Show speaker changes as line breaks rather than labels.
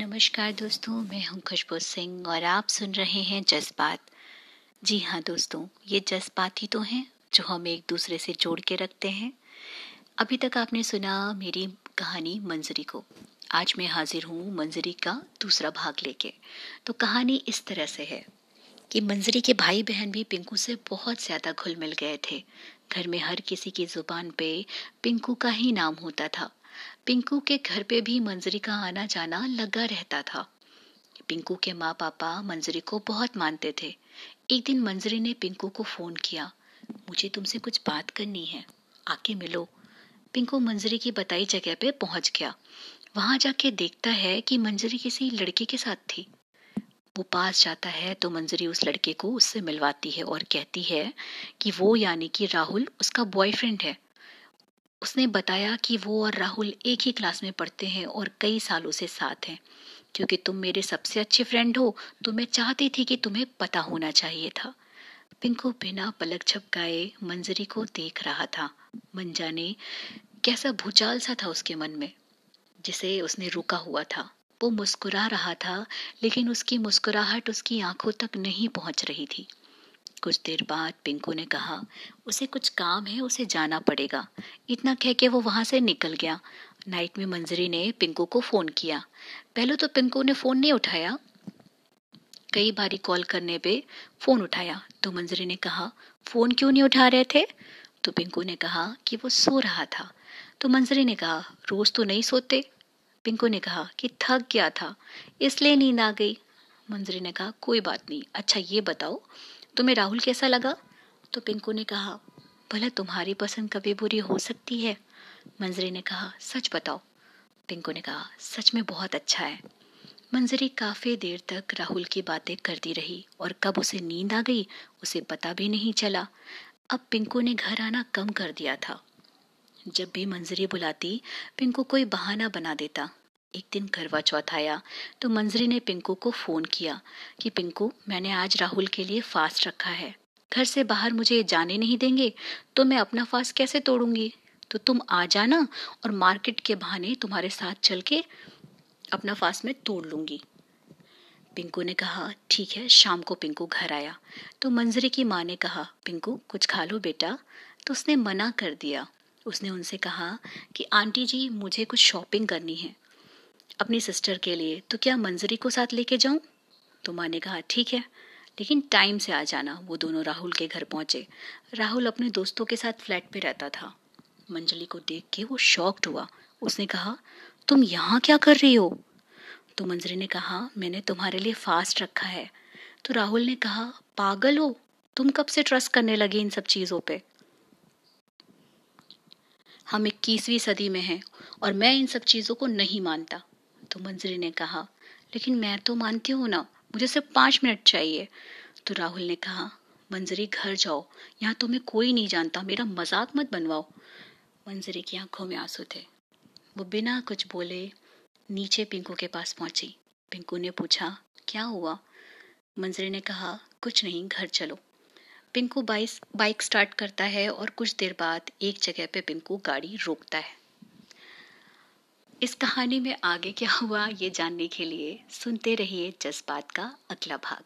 नमस्कार दोस्तों, मैं हूँ खुशबू सिंह और आप सुन रहे हैं जज्बात। जी हाँ दोस्तों, ये जज्बात ही तो हैं जो हम एक दूसरे से जोड़ के रखते हैं। अभी तक आपने सुना मेरी कहानी मंजरी को। आज मैं हाजिर हूँ मंजरी का दूसरा भाग लेके। तो कहानी इस तरह से है कि मंजरी के भाई बहन भी पिंकू से बहुत ज़्यादा घुल मिल गए थे। घर में हर किसी की ज़ुबान पे पिंकू का ही नाम होता था। पिंकू के घर पे भी मंजरी का आना जाना लगा रहता था। पिंकू के माँ पापा मंजरी को बहुत मानते थे। एक दिन मंजरी ने पिंकू को फ़ोन किया। मुझे तुमसे कुछ बात करनी है। आके मिलो। पिंकू मंजरी की बताई जगह पे पहुँच गया। वहाँ जाके देखता है कि मंजरी किसी लड़के के साथ थी। वो पास जाता है तो मंजरी उस लड़के को उससे मिलवाती है और कहती है कि वो यानी कि राहुल उसका बॉयफ्रेंड है। उसने बताया कि वो और राहुल एक ही क्लास में पढ़ते हैं और कई सालों से साथ हैं। क्योंकि तुम मेरे सबसे अच्छे फ्रेंड हो तो मैं चाहती थी कि तुम्हें पता होना चाहिए था। पिंकू बिना पलक झपकाए मंजरी को देख रहा था। मन जाने कैसा भूचाल सा था उसके मन में, जिसे उसने रुका हुआ था। वो मुस्कुरा रहा था, लेकिन उसकी मुस्कुराहट उसकी आँखों तक नहीं पहुँच रही थी। कुछ देर बाद पिंकू ने कहा, उसे कुछ काम है, उसे जाना पड़ेगा। इतना कह के वो वहाँ से निकल गया। नाइट में मंजरी ने पिंकू को फ़ोन किया। पहले तो पिंकू ने फ़ोन नहीं उठाया? कई बारी कॉल करने पे फ़ोन उठाया। तो मंजरी ने कहा, फ़ोन क्यों नहीं उठा रहे थे? तो पिंकू ने कहा कि वो सो रहा था। तो मंजरी ने कहा, रोज तो नहीं सोते? पिंकू ने कहा कि थक गया था, इसलिए नींद आ गई। मंजरी ने कहा, कोई बात नहीं अच्छा ये बताओ तुम्हें राहुल कैसा लगा? तो पिंकू ने कहा, भला तुम्हारी पसंद कभी बुरी हो सकती है। मंजरी ने कहा, सच बताओ। पिंकू ने कहा, सच में बहुत अच्छा है। मंजरी काफ़ी देर तक राहुल की बातें करती रही और कब उसे नींद आ गई, उसे पता भी नहीं चला। अब पिंकू ने घर आना कम कर दिया था। जब भी मंजरी बुलाती, पिंकू कोई बहाना बना देता। एक दिन करवा चौथ आया तो मंजरी ने पिंकू को फ़ोन किया कि, पिंकू, मैंने आज राहुल के लिए फास्ट रखा है। घर से बाहर मुझे जाने नहीं देंगे तो मैं अपना फास्ट कैसे तोड़ूँगी? तो तुम आ जाना और मार्केट के बहाने तुम्हारे साथ चल के अपना फास्ट में तोड़ लूँगी। पिंकू ने कहा, ठीक है, शाम को पिंकू घर आया। तो मंजरी की माँ ने कहा, पिंकू, कुछ खा लो बेटा। तो उसने मना कर दिया। उसने उनसे कहा कि, आंटी जी, मुझे कुछ शॉपिंग करनी है। अपनी सिस्टर के लिए तो क्या मंजरी को साथ लेके जाऊँ? तो माँ ने कहा, ठीक है, लेकिन टाइम से आ जाना। वो दोनों राहुल के घर पहुँचे। राहुल अपने दोस्तों के साथ फ्लैट पे रहता था। मंजली को देख के वो शॉक्ड हुआ। उसने कहा, तुम यहाँ क्या कर रही हो? तो मंजरी ने कहा, मैंने तुम्हारे लिए फास्ट रखा है। तो राहुल ने कहा, पागल हो? तुम कब से ट्रस्ट करने लगे इन सब चीज़ों पे? हम इक्कीसवीं सदी में हैं और मैं इन सब चीज़ों को नहीं मानता। तो मंजरी ने कहा, लेकिन मैं तो मानती हूँ ना, मुझे सिर्फ़ पाँच मिनट चाहिए। तो राहुल ने कहा, मंजरी, घर जाओ, यहाँ तुम्हें कोई नहीं जानता, मेरा मज़ाक मत बनवाओ। मंजरी की आँखों में आँसू थे। वो बिना कुछ बोले नीचे पिंकू के पास पहुँची। पिंकू ने पूछा, क्या हुआ? मंजरी ने कहा, कुछ नहीं, घर चलो। पिंकू बाइक स्टार्ट करता है और कुछ देर बाद एक जगह पे पिंकू गाड़ी रोकता है। इस कहानी में आगे क्या हुआ, ये जानने के लिए सुनते रहिए जज्बात का अगला भाग।